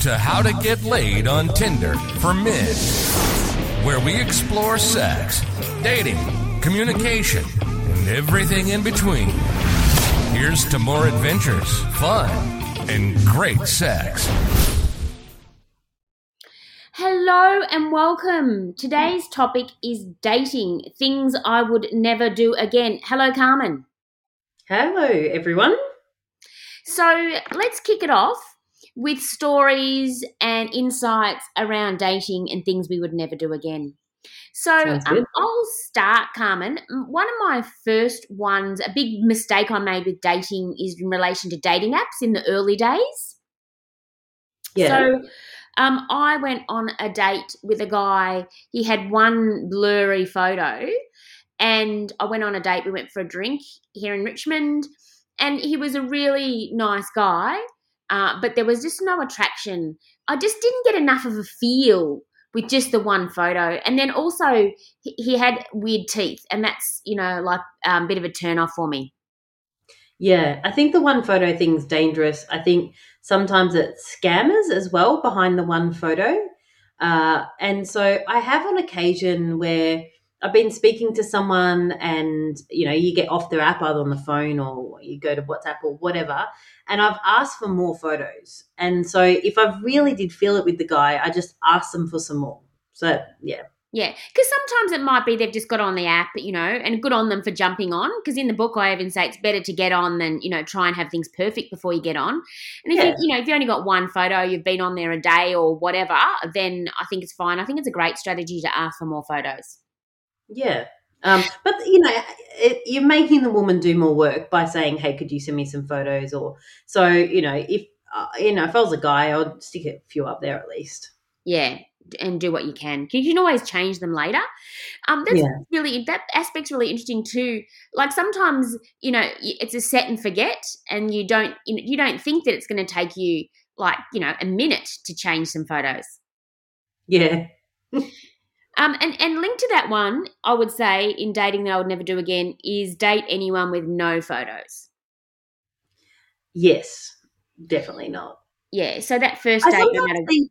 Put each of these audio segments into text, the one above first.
to How to Get Laid on Tinder for Men, where we explore sex, dating, communication, and everything in between. Here's to more adventures, fun, and great sex. Hello and welcome. Today's topic is dating, things I would never do again. Hello, Carmen. Hello, everyone. So let's kick it off with stories and insights around dating and things we would never do again. So um. I'll start, Carmen. One of my first ones, a big mistake I made with dating is in relation to dating apps in the early days. Yeah. So um, I went on a date with a guy. He had one blurry photo, and I went on a date. We went for a drink here in Richmond, and he was a really nice guy, uh, but there was just no attraction. I just didn't get enough of a feel with just the one photo, and then also he, had weird teeth, and that's you know like um, a bit of a turn off for me. yeah. I think the one photo thing's dangerous. I think sometimes it's scammers as well behind the one photo. Uh, and so I have on occasion where I've been speaking to someone and, you know, you get off their app either on the phone or you go to WhatsApp or whatever. And I've asked for more photos. And so if I really did feel it with the guy, I just asked them for some more. So, yeah. Yeah, because sometimes it might be they've just got on the app, you know, and good on them for jumping on. Because in the book, I even say it's better to get on than you know try and have things perfect before you get on. And if Yeah. you, you know if you only got one photo, you've been on there a day or whatever, then I think it's fine. I think it's a great strategy to ask for more photos. Yeah. Um, but you know, it, you're making the woman do more work by saying, "Hey, could you send me some photos?" Or so you know, if uh, you know, if I was a guy, I'd stick a few up there at least. Yeah, and do what you can. you can always change them later. Um, that's Yeah. really that aspect's really interesting too. Like sometimes you know it's a set and forget, and you don't you, know, you don't think that it's going to take you like you know a minute to change some photos. Yeah, Um, and and linked to that one, I would say in dating that I would never do again is date anyone with no photos. yes, definitely not. Yeah, so that first I date, no matter see,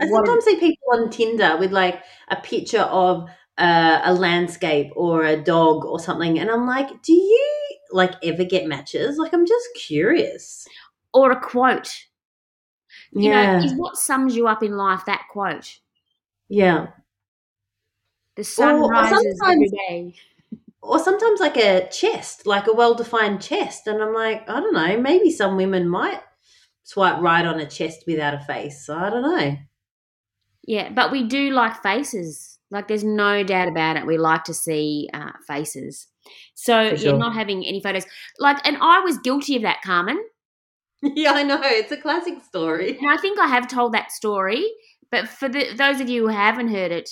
I what- sometimes see people on Tinder with like a picture of uh, a landscape or a dog or something, and I'm like, do you like ever get matches? Like, I'm just curious. or a quote. You yeah, know, is what sums you up in life that quote. yeah. The sun Or- or rises every sometimes- or sometimes like a chest, like a well-defined chest, and I'm like, I don't know, maybe some women might swipe right on a chest without a face. So I don't know. Yeah, but we do like faces. Like, there's no doubt about it. We like to see uh, faces. So For you're not having any photos. Like, and I was guilty of that, Carmen. yeah, I know it's a classic story. And I think I have told that story, but for the, those of you who haven't heard it,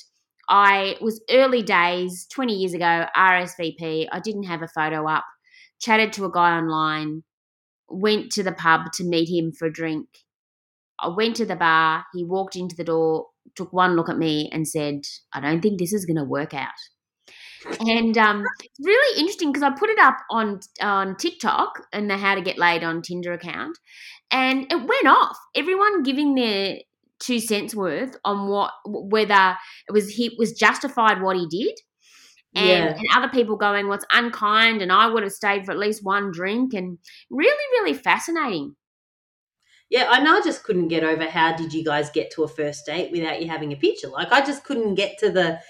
I was early days, 20 years ago, RSVP. I didn't have a photo up, chatted to a guy online, went to the pub to meet him for a drink. I went to the bar, he walked into the door, took one look at me, and said, I don't think this is going to work out. And um, it's really interesting because I put it up on on TikTok and the How to Get Laid on Tinder account, and it went off. Everyone giving their two cents worth on what whether it was he was justified what he did, and, Yeah. and other people going, "What's unkind?" And I would have stayed for at least one drink, and really, really fascinating. Yeah, I know. I just couldn't get over how did you guys get to a first date without you having a picture? Like I just couldn't get to the,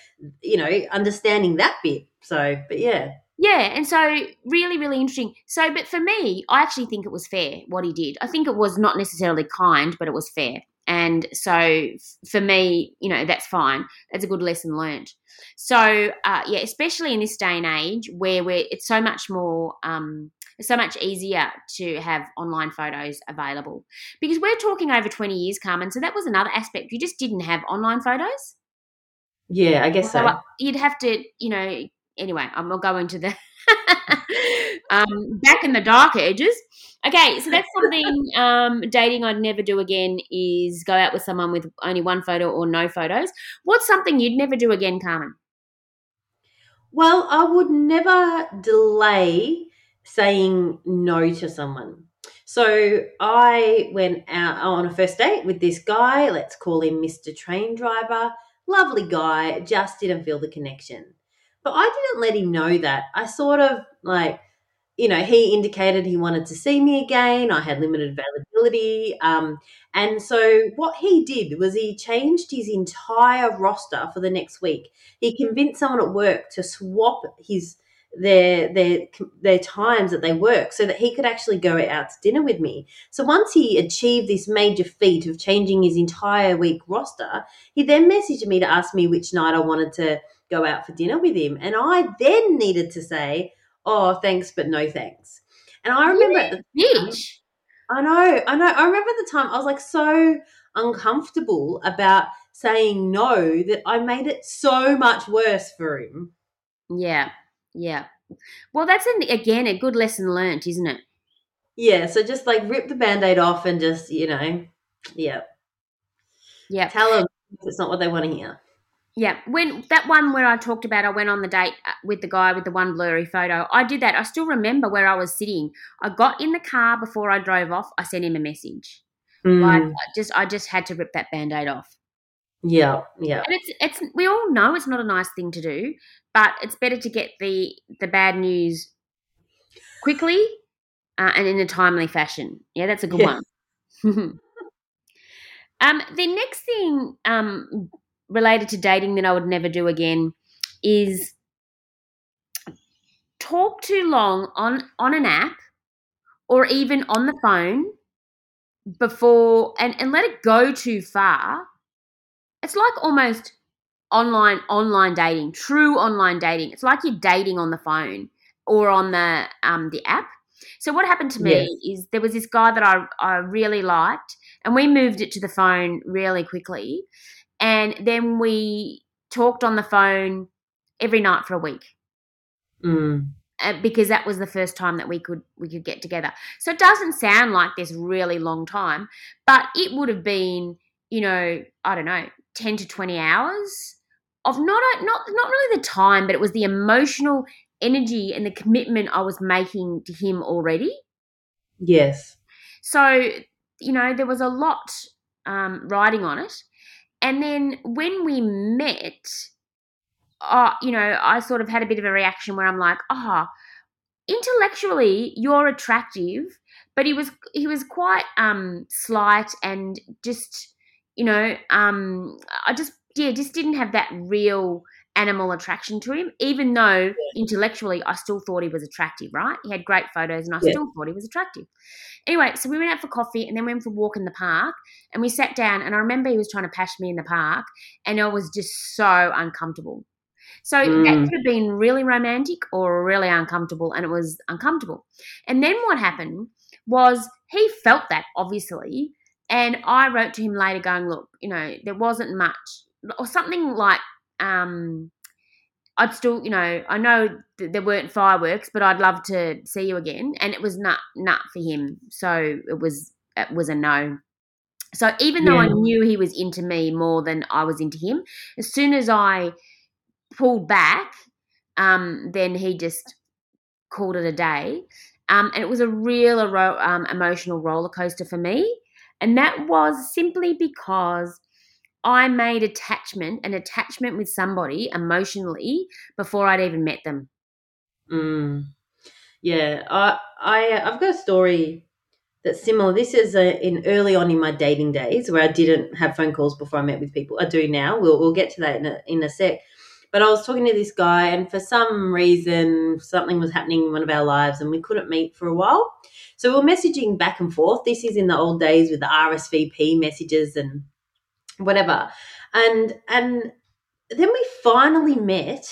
you know, understanding that bit. So, but yeah, Yeah, and so really, really interesting. So, but for me, I actually think it was fair what he did. I think it was not necessarily kind, but it was fair. And so for me, you know, that's fine. That's a good lesson learned. So, uh, yeah, especially in this day and age where we're, it's so much more, um, it's so much easier to have online photos available because we're talking over 20 years, Carmen. So that was another aspect. You just didn't have online photos. yeah, I guess so. So you'd have to, you know, anyway, I'm not going to the um, back in the dark ages. Okay, so that's something um, dating I'd never do again is go out with someone with only one photo or no photos. What's something you'd never do again, Carmen? Well, I would never delay saying no to someone. So I went out on a first date with this guy. Let's call him Mr. Train Driver. Lovely guy, just didn't feel the connection. But I didn't let him know that. I sort of like, you know, he indicated he wanted to see me again. I had limited availability. Um, and so what he did was he changed his entire roster for the next week. He convinced someone at work to swap his their their their times that they work so that he could actually go out to dinner with me. So once he achieved this major feat of changing his entire week roster, he then messaged me to ask me which night I wanted to go out for dinner with him. And I then needed to say, "Oh, thanks, but no thanks." And I remember yeah, at the time, I know, I know. I remember the time I was like so uncomfortable about saying no that I made it so much worse for him. Yeah, yeah. Well, that's an, again a good lesson learnt, isn't it? Yeah, so just like rip the band-aid off and just, you know, yeah. Yeah. Tell them it's not what they want to hear. Yeah, when that one where I talked about, I went on the date uh, with the guy with the one blurry photo. I did that. I still remember where I was sitting. I got in the car before I drove off. I sent him a message. Like, Mm, I just, I just had to rip that band-aid off. yeah, yeah. And it's, it's, we all know it's not a nice thing to do, but it's better to get the, the bad news quickly uh, and in a timely fashion. Yeah, that's a good one. um, the next thing um, related to dating that I would never do again is talk too long on on an app or even on the phone before and, and let it go too far. It's like almost online online dating, true online dating. It's like you're dating on the phone or on the um the app. So what happened to me Yes. is there was this guy that I I really liked and we moved it to the phone really quickly and then we talked on the phone every night for a week Mm, uh, because that was the first time that we could we could get together. So it doesn't sound like this really long time, but it would have been, you know, I don't know, ten to twenty hours of not a, not not really the time, but it was the emotional energy and the commitment I was making to him already. yes. So you know, there was a lot um, riding on it, and then when we met, uh, you know, I sort of had a bit of a reaction where I'm like, ah, intellectually you're attractive, but he was he was quite um slight and just you know um I just yeah just didn't have that real animal attraction to him even though intellectually I still thought he was attractive right he had great photos and I Yeah. still thought he was attractive anyway so we went out for coffee and then went for a walk in the park and we sat down and I remember he was trying to pash me in the park and I was just so uncomfortable so that Mm. could have been really romantic or really uncomfortable, and it was uncomfortable. And then what happened was he felt that obviously, and I wrote to him later, going, "Look, you know, there wasn't much, or something like, um, I'd still, you know, I know there weren't fireworks, but I'd love to see you again." And it was nut nut for him, so it was it was a no. So even though I knew he was into me more than I was into him, as soon as I pulled back, um, then he just called it a day. Um, and it was a real ero- um, emotional roller coaster for me. And that was simply because I made attachment, an attachment with somebody emotionally before I'd even met them. Mm. Yeah, I, I, I've got a story that's similar. This is a, in early on in my dating days where I didn't have phone calls before I met with people. I do now. We'll, we'll get to that in a, in a sec. But I was talking to this guy, and for some reason, something was happening in one of our lives, and we couldn't meet for a while. So we were messaging back and forth. This is in the old days with the RSVP messages and whatever. And and then we finally met,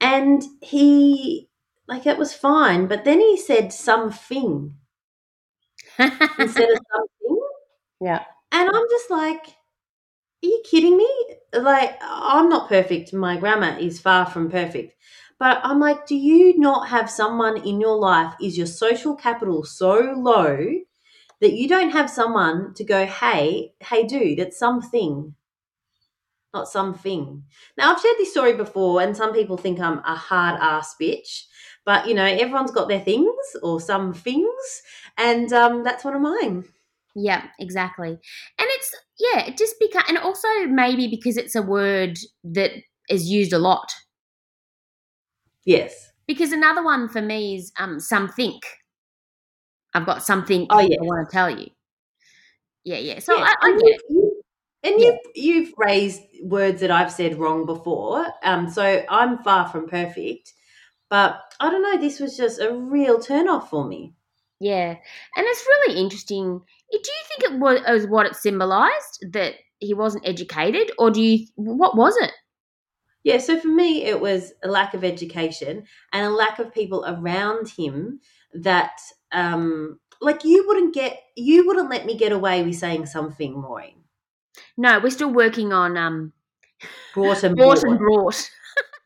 and he like it was fine, but then he said something instead of something. yeah. And I'm just like, are you kidding me? Like, I'm not perfect. My grammar is far from perfect. But I'm like, do you not have someone in your life? Is your social capital so low that you don't have someone to go, hey, hey, dude, it's something, not something. Now, I've shared this story before, and some people think I'm a hard ass bitch. But you know, everyone's got their things or some things, and um, that's one of mine. Yeah, exactly. And it's yeah, it just become and also maybe because it's a word that is used a lot. Yes. Because another one for me is um something. I've got something Oh, I want to tell you. Yeah, yeah. So Yeah, I, I and get it. and Yeah. you've you've raised words that I've said wrong before. Um, so I'm far from perfect, but I don't know. This was just a real turn off for me. Yeah, and it's really interesting. Do you think it was, it was what it symbolised that he wasn't educated, or do you? What was it? Yeah, so for me, it was a lack of education and a lack of people around him that, um, like you wouldn't get, you wouldn't let me get away with saying something, Maureen. No, we're still working on um Brought and brought brought. and brought.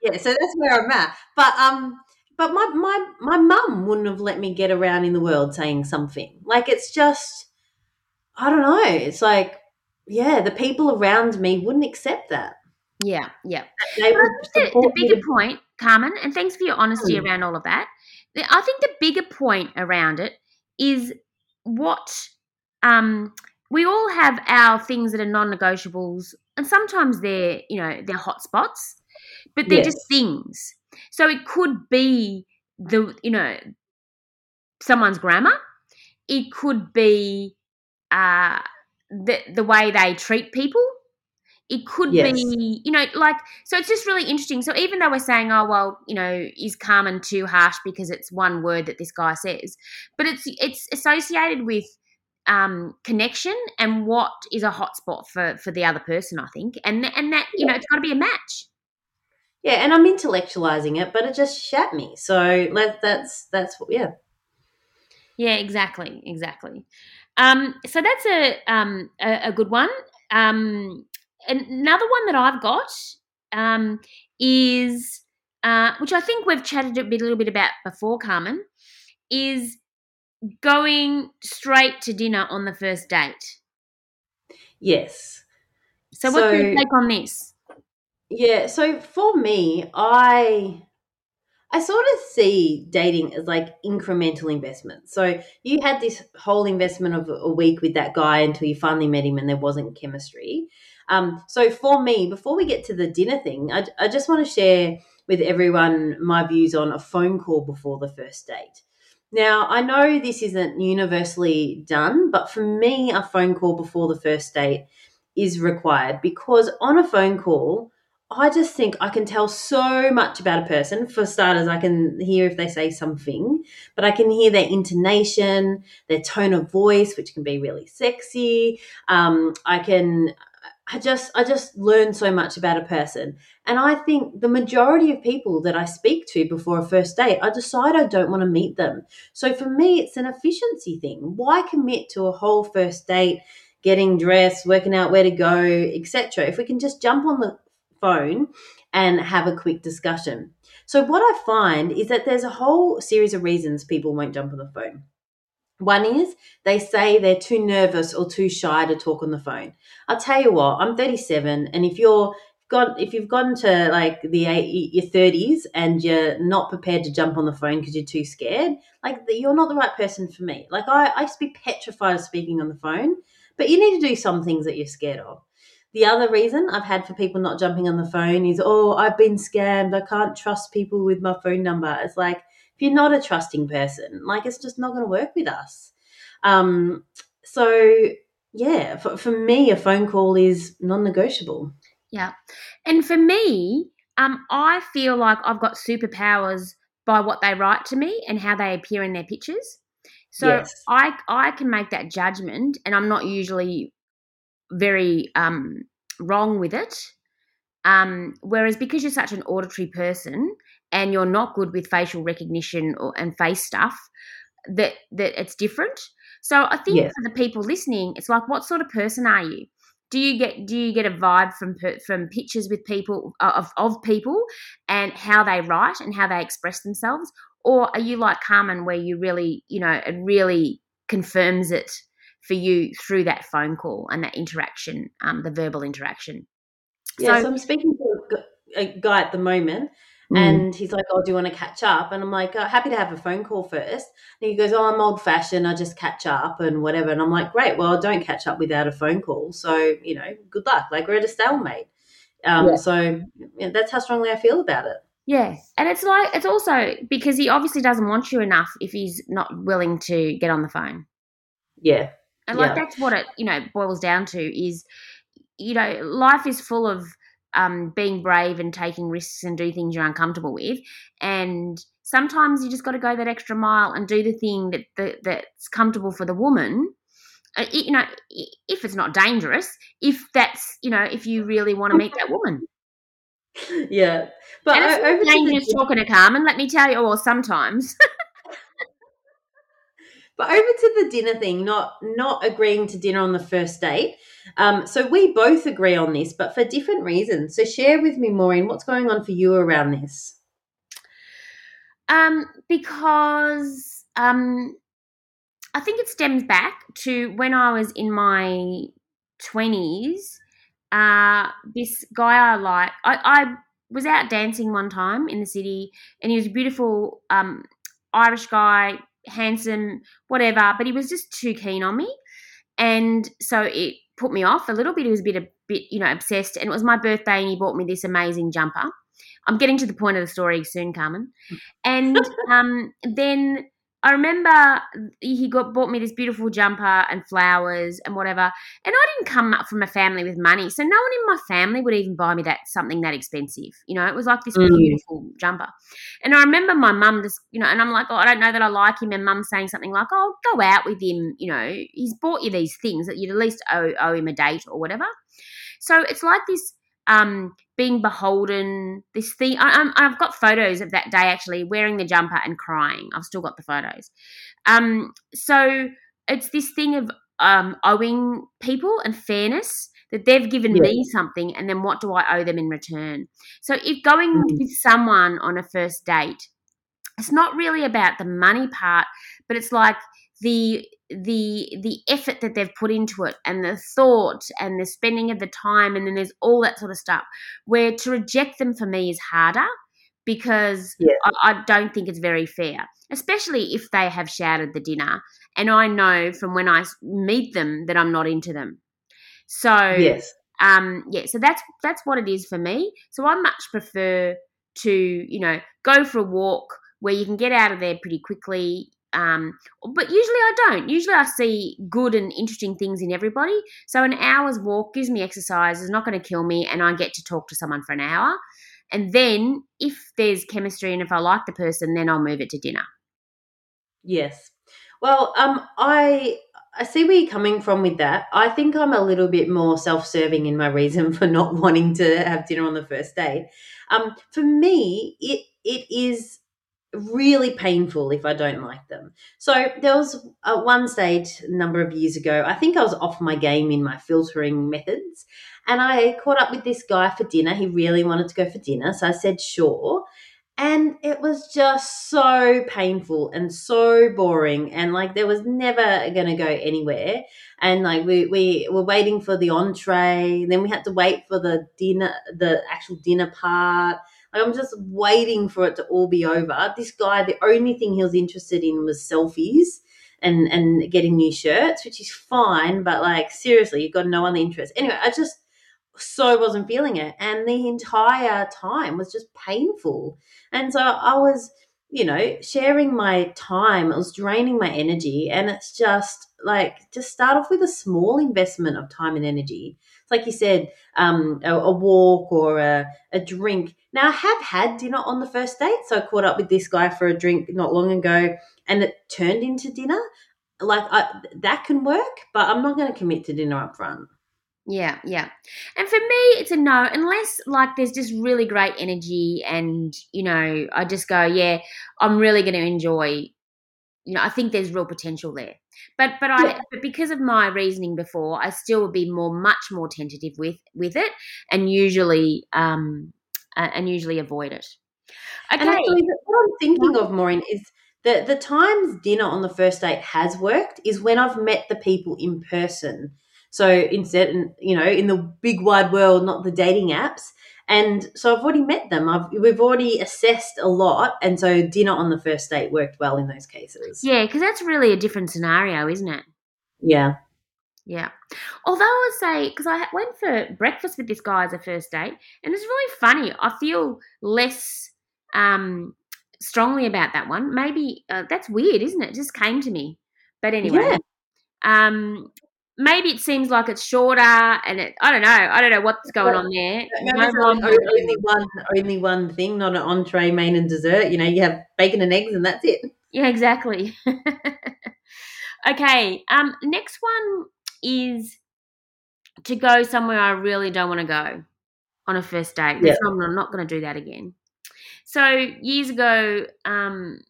Yeah, so that's where I'm at. But um, but my my my mum wouldn't have let me get around in the world saying something. Like it's just, I don't know. It's like, yeah, the people around me wouldn't accept that. Yeah, yeah. They the, the bigger point, Carmen, and thanks for your honesty Mm. around all of that. I think the bigger point around it is what um, we all have our things that are non-negotiables, and sometimes they're you know they're hotspots, but they're just things. So it could be the you know someone's grammar. It could be uh, the the way they treat people. It could Yes. be, you know, like so. It's just really interesting. So even though we're saying, oh well, you know, is Carmen too harsh because it's one word that this guy says, but it's it's associated with um, connection and what is a hotspot for for the other person. I think, and and that you know, it's got to be a match. Yeah, and I'm intellectualizing it, but it just shat me. So let that's that's yeah. Yeah, exactly, exactly. Um, so that's a um a, a good one. Um, another one that I've got um is uh, which I think we've chatted a bit a little bit about before, Carmen, is going straight to dinner on the first date. Yes. So, what's your So- take on this? Yeah, so for me, I I sort of see dating as like incremental investment. So you had this whole investment of a week with that guy until you finally met him and there wasn't chemistry. Um, so for me, before we get to the dinner thing, I, I just want to share with everyone my views on a phone call before the first date. Now, I know this isn't universally done, but for me, a phone call before the first date is required because on a phone call, I just think I can tell so much about a person. For starters, I can hear if they say something, but I can hear their intonation, their tone of voice, which can be really sexy. Um, I can, I just, I just learn so much about a person. And I think the majority of people that I speak to before a first date, I decide I don't want to meet them. So for me, it's an efficiency thing. Why commit to a whole first date, getting dressed, working out where to go, etc. If we can just jump on the phone and have a quick discussion. So, what I find is that there's a whole series of reasons people won't jump on the phone. One is they say they're too nervous or too shy to talk on the phone. I'll tell you what, I'm 37, and if you're got if you've gotten to like the your 30s and you're not prepared to jump on the phone because you're too scared, like you're not the right person for me. Like I, I used to be petrified of speaking on the phone, but you need to do some things that you're scared of. The other reason I've had for people not jumping on the phone is, oh, I've been scammed. I can't trust people with my phone number. It's like, if you're not a trusting person, like it's just not going to work with us. Um, so, yeah, for, for me, a phone call is non negotiable. Yeah. And for me, um, I feel like I've got superpowers by what they write to me and how they appear in their pictures. So Yes. I I can make that judgment and I'm not usually very um wrong with it. Um, whereas because you're such an auditory person and you're not good with facial recognition or, and face stuff, that that it's different. So I think Yes. for the people listening, it's like, what sort of person are you? Do you get do you get a vibe from per- from pictures with people of of people and how they write and how they express themselves, or are you like Carmen, where you really you know it really confirms it for you through that phone call and that interaction, um, the verbal interaction? Yeah, So- so I'm speaking to a guy at the moment, Mm. And he's like, "Oh, do you want to catch up?" And I'm like, oh, "Happy to have a phone call first. And he goes, "Oh, I'm old fashioned. I just catch up and whatever." And I'm like, "Great. Well, I don't catch up without a phone call. So you know, good luck. Like we're at a stalemate." Um, yeah. So yeah, that's how strongly I feel about it. Yeah, and it's like it's also because he obviously doesn't want you enough if he's not willing to get on the phone. Yeah, and like yeah. that's what it you know boils down to is you know life is full of um, being brave and taking risks and do things you're uncomfortable with. And sometimes you just got to go that extra mile and do the thing that, that that's comfortable for the woman. Uh, you know, if it's not dangerous, if that's you know, if you really want to meet that woman. Yeah, but and it's dangerous the- talking to Carmen. Let me tell you, or sometimes. But over to the dinner thing, not not agreeing to dinner on the first date. Um, so we both agree on this, but for different reasons. So share with me, Maureen, what's going on for you around this? Um, because um, I think it stems back to when I was in my twenties. Uh, this guy I like, I, I was out dancing one time in the city, and he was a beautiful um, Irish guy, handsome, whatever, but he was just too keen on me. And so it put me off a little bit. He was a bit, a bit, you know, obsessed. And it was my birthday, and he bought me this amazing jumper. I'm getting to the point of the story soon, Carmen. And um, then I remember he got bought me this beautiful jumper and flowers and whatever. And I didn't come up from a family with money, so no one in my family would even buy me that something that expensive. You know, it was like this mm. beautiful jumper. And I remember my mum just, you know, and I'm like, oh, I don't know that I like him. And mum saying something like, oh, go out with him. You know, he's bought you these things that you'd at least owe, owe him a date or whatever. So it's like this um, being beholden. This thing, I, have got photos of that day actually wearing the jumper and crying. I've still got the photos. Um, so it's this thing of um, owing people and fairness that they've given yeah. me something, and then what do I owe them in return? So if going mm. with someone on a first date, it's not really about the money part, but it's like the the the effort that they've put into it and the thought and the spending of the time and then there's all that sort of stuff where to reject them for me is harder because yeah. I, I, don't think it's very fair especially if they have shouted the dinner and i know from when i meet them that i'm not into them. So yes. um yeah so that's that's what it is for me. So i much prefer to you know go for a walk where you can get out of there pretty quickly um, but usually I don't. Usually I see good and interesting things in everybody. So an hour's walk gives me exercise, is not going to kill me, and I get to talk to someone for an hour. And then if there's chemistry and if I like the person, then I'll move it to dinner. Yes. Well, um, I I see where you're coming from with that. I think I'm a little bit more self-serving in my reason for not wanting to have dinner on the first date. Um, for me, it it is really painful if I don't like them. So there was a one stage a number of years ago. I think I was off my game in my filtering methods, and I caught up with this guy for dinner. He really wanted to go for dinner, so I said sure. And it was just so painful and so boring, and like there was never going to go anywhere. And like we we were waiting for the entree, then we had to wait for the dinner, the actual dinner part I'm just waiting for it to all be over. This guy, the only thing he was interested in was selfies and and getting new shirts, which is fine, but like seriously, you've got no other interest. Anyway, I just so wasn't feeling it, and the entire time was just painful. And so I was, you know, sharing my time. It was draining my energy, and it's just like just start off with a small investment of time and energy like you said, um, a, a, walk or a, a drink. Now, I have had dinner on the first date. So I caught up with this guy for a drink not long ago and it turned into dinner. Like, I, that can work, but I'm not going to commit to dinner up front. Yeah, yeah. And for me, it's a no, unless like there's just really great energy and, you know, I just go, yeah, I'm really going to enjoy you know, I think there's real potential there. But but I yeah. but because of my reasoning before, I still would be more much more tentative with with it, and usually um uh, and usually avoid it. Okay. And actually, what I'm thinking of, Maureen, is the the times dinner on the first date has worked is when I've met the people in person. So instead, you know, in the big wide world, not the dating apps, And so I've already met them. I've, we've already assessed a lot. And so dinner on the first date worked well in those cases. Yeah, because that's really a different scenario, isn't it? Yeah. Yeah. Although I would say, because I went for breakfast with this guy as a first date, and it's really funny. I feel less um, strongly about that one. Maybe uh, that's weird, isn't it? it? Just came to me. But anyway, Yeah. um, maybe it seems like it's shorter, and it. I don't know. I don't know what's going on there. No only, one, only one thing, not an entree, main, and dessert. You know, you have bacon and eggs, and that's it. Yeah, exactly. okay. Um, next one is to go somewhere I really don't want to go on a first date. Not, I'm not going to do that again. So years ago, um,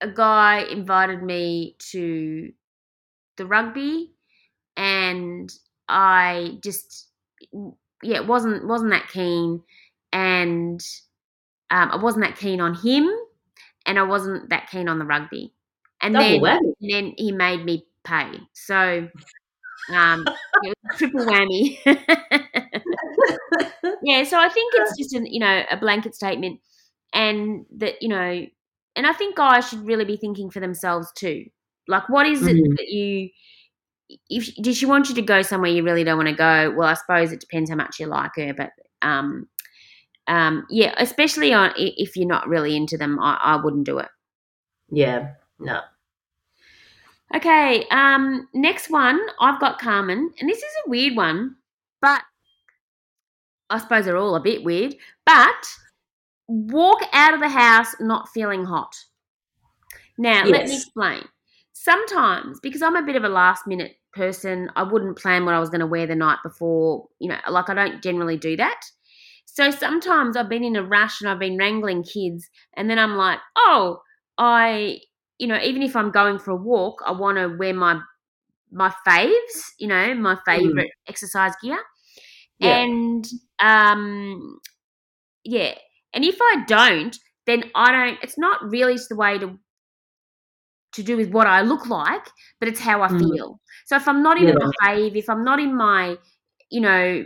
a guy invited me to the rugby, and I just yeah wasn't wasn't that keen, and um, I wasn't that keen on him, and I wasn't that keen on the rugby. And Double then whammy. then he made me pay. So um, it was triple whammy. yeah, so I think it's just an you know a blanket statement, and that you know, and I think guys should really be thinking for themselves too. Like, what is it Mhm. that you? If does she want you to go somewhere you really don't want to go? Well, I suppose it depends how much you like her, but um, um, yeah, especially on if you're not really into them, I, I wouldn't do it. yeah. No. Okay, um, next one I've got Carmen, and this is a weird one, but I suppose they're all a bit weird. But walk out of the house not feeling hot. Now, let me explain. Sometimes, because I'm a bit of a last minute person, I wouldn't plan what I was going to wear the night before. You know, like I don't generally do that. So sometimes I've been in a rush and I've been wrangling kids, and then I'm like, oh, I, you know, even if I'm going for a walk, I want to wear my my faves, you know, my favorite exercise gear, Yeah. and um, yeah, and if I don't, then I don't. It's not really the way to to do with what I look like, but it's how I Mm. feel. So if I'm not in Yeah. my fave, if I'm not in my, you know,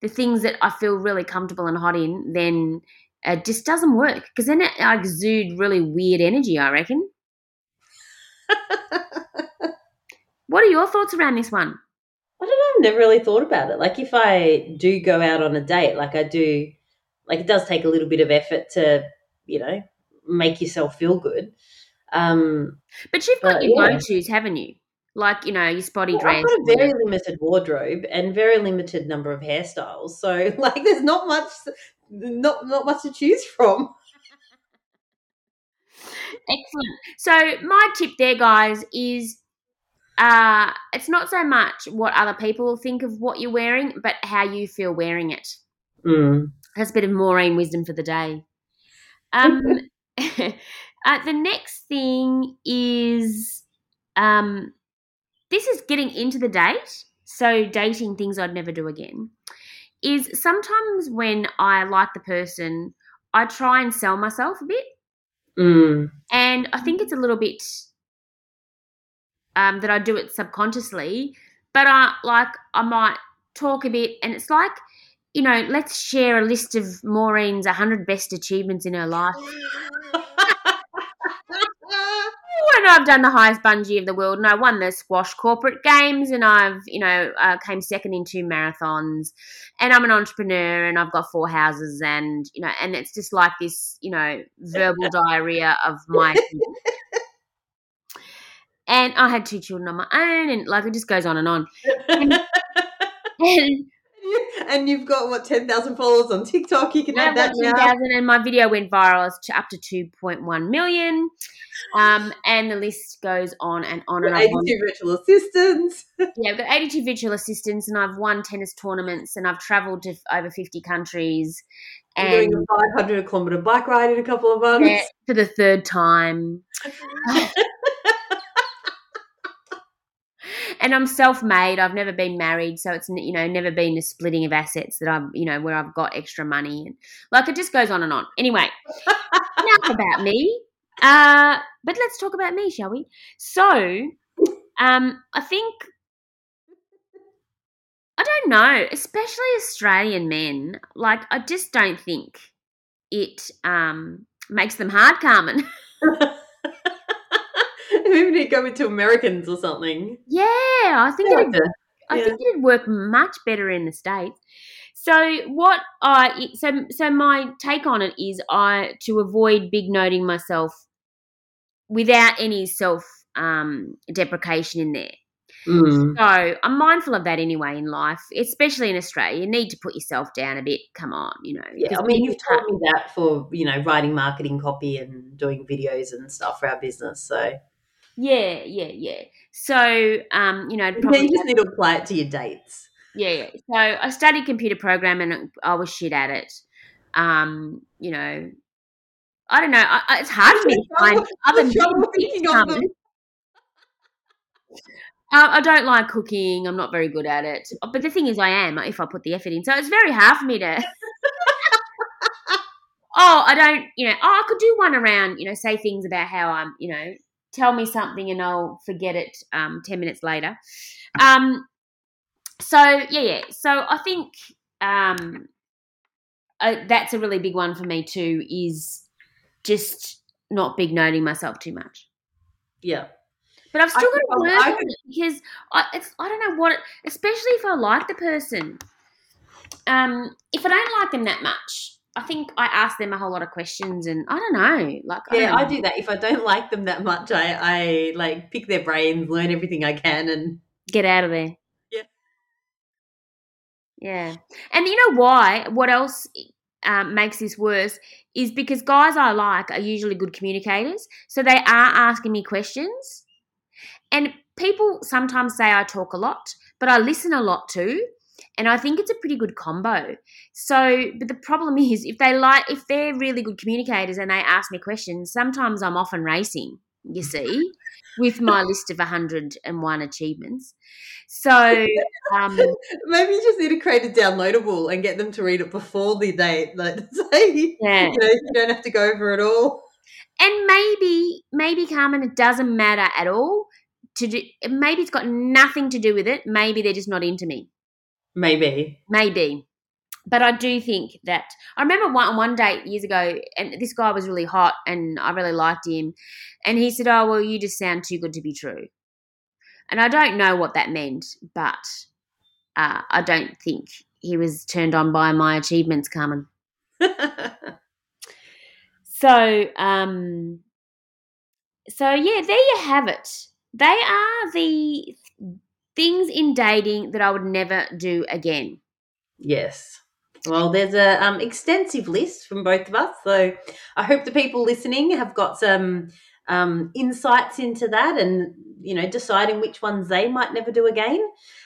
the things that I feel really comfortable and hot in, then it just doesn't work because then it, I exude really weird energy. I reckon. What are your thoughts around this one? I don't know. I've never really thought about it. Like, if I do go out on a date, like I do, like it does take a little bit of effort to, you know, make yourself feel good. Um, But you've got But, your yeah. go-tos, haven't you? Like you know your spotty well, dress. I've got a very limited wardrobe and very limited number of hairstyles, so like, there's not much, not not much to choose from. Excellent. So my tip there, guys, is uh, it's not so much what other people think of what you're wearing, but how you feel wearing it. Mm. That's a bit of Maureen wisdom for the day. Um, uh, the next thing is um, this is getting into the date. So dating things I'd never do again is sometimes when I like the person, I try and sell myself a bit. Mm. and I think it's a little bit um, that I do it subconsciously, but I like I might talk a bit, and it's like you know, let's share a list of Maureen's 100 best achievements in her life. When I've done the highest bungee of the world, and I won the squash corporate games, and I've you know uh, came second in two marathons, and I'm an entrepreneur, and I've got four houses, and you know, and it's just like this you know verbal diarrhea of my. and I had two children on my own, and like it just goes on and on. And and you've got what ten thousand followers on TikTok. You can I add that now. 2000 and my video went viral it's to up to 2.1 million. Um, and the list goes on and on and on. Eighty-two virtual assistants. Yeah, I've got 82 virtual assistants and I've won tennis tournaments and I've traveled to over 50 countries. You're And doing a five hundred kilometer bike ride in a couple of months. yeah, for the third time. and I'm self-made. I've never been married, so it's you know never been a splitting of assets that I've you know where I've got extra money and like it just goes on and on. Anyway, enough about me. Uh, but let's talk about me, shall we? So, um, I think I don't know, especially Australian men. Like, I just don't think it um, makes them hard, Carmen. Maybe need to go into Americans or something. Yeah, I think Yeah. it'd, I Yeah. think it'd work much better in the states. So what I so so my take on it is I to avoid big noting myself without any self um, deprecation in there. Mm. So I'm mindful of that anyway in life, especially in Australia. You need to put yourself down a bit. Come on, you know. Yeah, I mean, you've told me that for you know writing marketing copy and doing videos and stuff for our business. So Yeah, yeah, yeah. So, um, you know, probably you just need to apply it to your dates. yeah, yeah. So I studied computer programming and I was shit at it. Um, you know, I don't know. I, it's hard for me to find other What's wrong with things thinking of coming. them? I don't like cooking. I'm not very good at it. But the thing is, I am if I put the effort in. So it's very hard for me to. oh, I don't. You know, oh, I could do one around. You know, say things about how I'm. You know, tell me something and I'll forget it. Um, ten minutes later. Um. So yeah, yeah. So I think um, uh, that's a really big one for me too. Is just not big noting myself too much. Yeah, But I've still I- got to work I- on it because I, it's, I don't know what, it, especially if I like the person. Um, if I don't like them that much, I think I ask them a whole lot of questions, and I don't know, like yeah, don't I do that. If I don't like them that much, I I like pick their brains, learn everything I can, and get out of there. Yeah. Yeah, and you know why? What else um, makes this worse is because guys I like are usually good communicators, so they are asking me questions, and people sometimes say I talk a lot, but I listen a lot too, and I think it's a pretty good combo. So, but the problem is if they like, if they're really good communicators and they ask me questions, sometimes I'm often racing. You see, with my list of 101 achievements. So, um, maybe you just need to create a downloadable and get them to read it before the date. Like, say, yeah. you know, you don't have to go over it all. And maybe, maybe Carmen, it doesn't matter at all. To do, maybe it's got nothing to do with it. Maybe they're just not into me. Maybe. Maybe. But I do think that I remember one one date years ago, and this guy was really hot, and I really liked him, and he said, "Oh well, you just sound too good to be true," and I don't know what that meant, but uh, I don't think he was turned on by my achievements, Carmen. So, um, so yeah, there you have it. They are the things in dating that I would never do again. Yes. Well, there's a um, extensive list from both of us, so I hope the people listening have got some um, insights into that, and you know, deciding which ones they might never do again.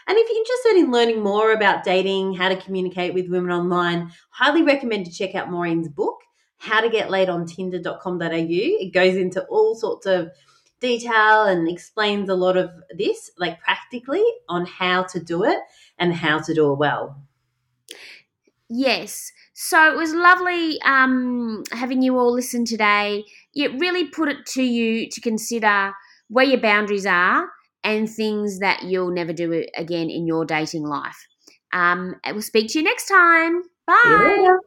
And if you're interested in learning more about dating, how to communicate with women online, highly recommend to check out Maureen's book, How to Get Laid on Tinder.com.au. It goes into all sorts of detail and explains a lot of this, like practically, on how to do it and how to do it well. Yes. So it was lovely um, having you all listen today. It really put it to you to consider where your boundaries are and things that you'll never do again in your dating life. Um, I will speak to you next time. Bye. Later.